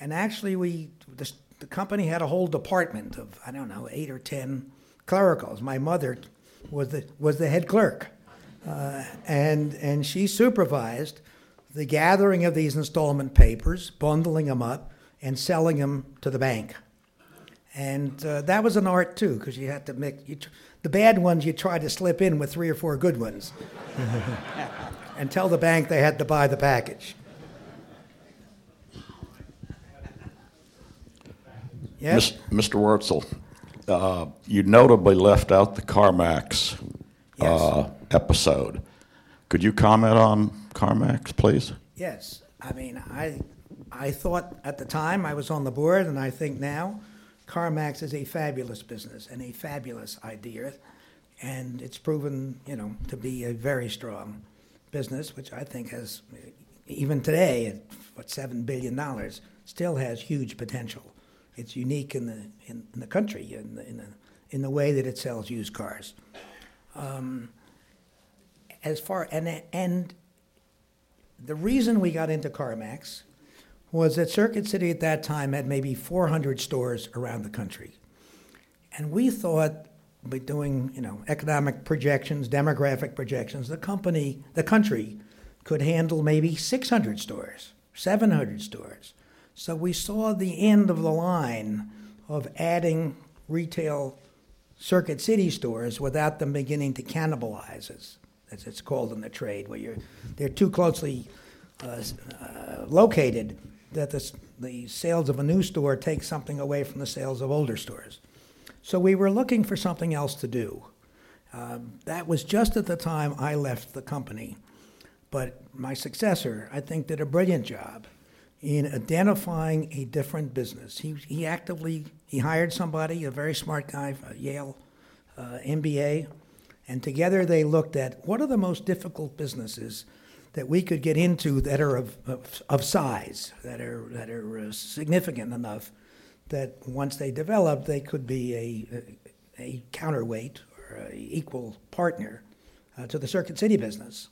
And actually, we, the, the company had a whole department of, I don't know, eight or 10 clericals. My mother was the, was the head clerk. Uh, and, and she supervised the gathering of these installment papers, bundling them up, and selling them to the bank. And uh, that was an art too, because you had to make you tr- the bad ones. You tried to slip in with three or four good ones, and tell the bank they had to buy the package. Yes. Mis- Mr. Wurtzel, uh, you notably left out the CarMax uh, episode. Could you comment on CarMax, please? Yes, I mean, I, I thought at the time I was on the board, and I think now CarMax is a fabulous business and a fabulous idea, and it's proven, you know, to be a very strong business, which I think has, even today, at what seven billion dollars, still has huge potential. It's unique in the in, in the country in the, in the in the way that it sells used cars. Um, as far and and the reason we got into CarMax was that Circuit City at that time had maybe 400 stores around the country. And we thought by doing, you know, economic projections, demographic projections, the company, the country could handle maybe 600 stores, 700 stores. So we saw the end of the line of adding retail Circuit City stores without them beginning to cannibalize, as, as it's called in the trade, where you're, they're too closely uh, uh, located that the, the sales of a new store take something away from the sales of older stores. So we were looking for something else to do. Um, that was just at the time I left the company. But my successor, I think, did a brilliant job in identifying a different business. He, he actively he hired somebody, a very smart guy, Yale uh, MBA, and together they looked at what are the most difficult businesses that we could get into that are of, of, of size, that are, that are uh, significant enough that once they develop, they could be a, a, a counterweight or an equal partner uh, to the Circuit City business.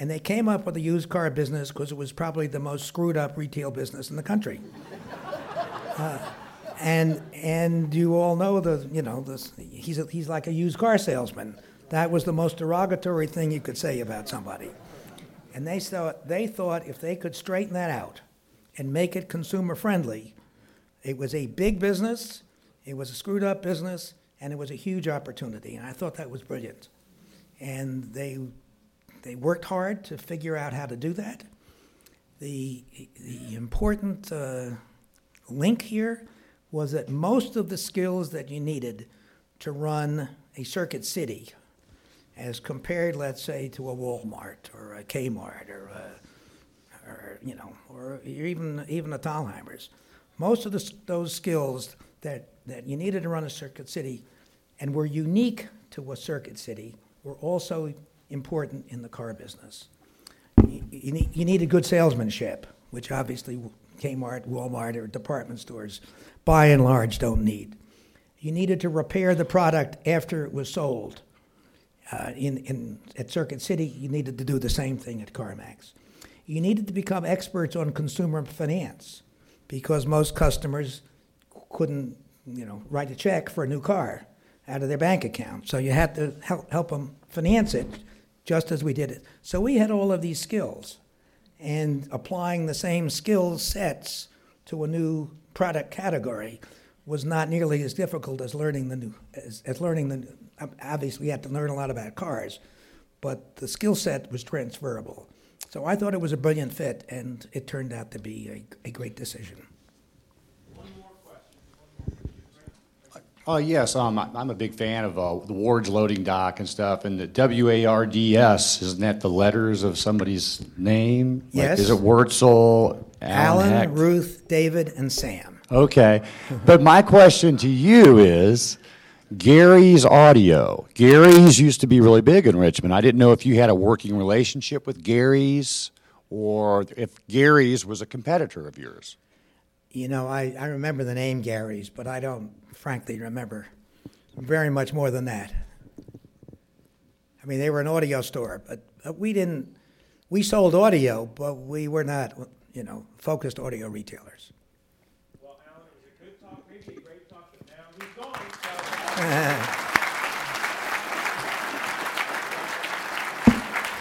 And they came up with the used car business because it was probably the most screwed up retail business in the country. Uh, and and you all know the you know this, he's a, he's like a used car salesman. That was the most derogatory thing you could say about somebody. And they thought, they thought if they could straighten that out and make it consumer friendly, it was a big business, it was a screwed up business, and it was a huge opportunity. And I thought that was brilliant. And they, they worked hard to figure out how to do that. The, the important uh, link here was that most of the skills that you needed to run a circuit city as compared, let's say, to a Walmart or a Kmart or, a, or you know, or even even a Thalhimer's. Most of the, those skills that, that you needed to run a circuit city and were unique to a circuit city were also important in the car business. You, you, need, you needed good salesmanship, which obviously Kmart, Walmart, or department stores by and large don't need. You needed to repair the product after it was sold uh, in, in, at Circuit City, you needed to do the same thing at CarMax. You needed to become experts on consumer finance because most customers couldn't, you know, write a check for a new car out of their bank account. So you had to help, help them finance it just as we did it. So we had all of these skills. And applying the same skill sets to a new product category was not nearly as difficult as learning the new as, as learning the obviously we had to learn a lot about cars, but the skill set was transferable. So I thought it was a brilliant fit, and it turned out to be a, a great decision. One more question. Oh, yes, um, I- I'm a big fan of uh, the Ward's loading dock and stuff, and the W-A-R-D-S, isn't that the letters of somebody's name? Like, Yes. Is it Wurtzel, Alan Alan, Ruth, David, and Sam. Okay, but my question to you is, Gary's Audio. Gary's used to be really big in Richmond. I didn't know if you had a working relationship with Gary's or if Gary's was a competitor of yours. You know, I, I remember the name Gary's, but I don't frankly remember very much more than that. I mean, they were an audio store, but, but we didn't, we sold audio, but we were not, you know, focused audio retailers. Yeah.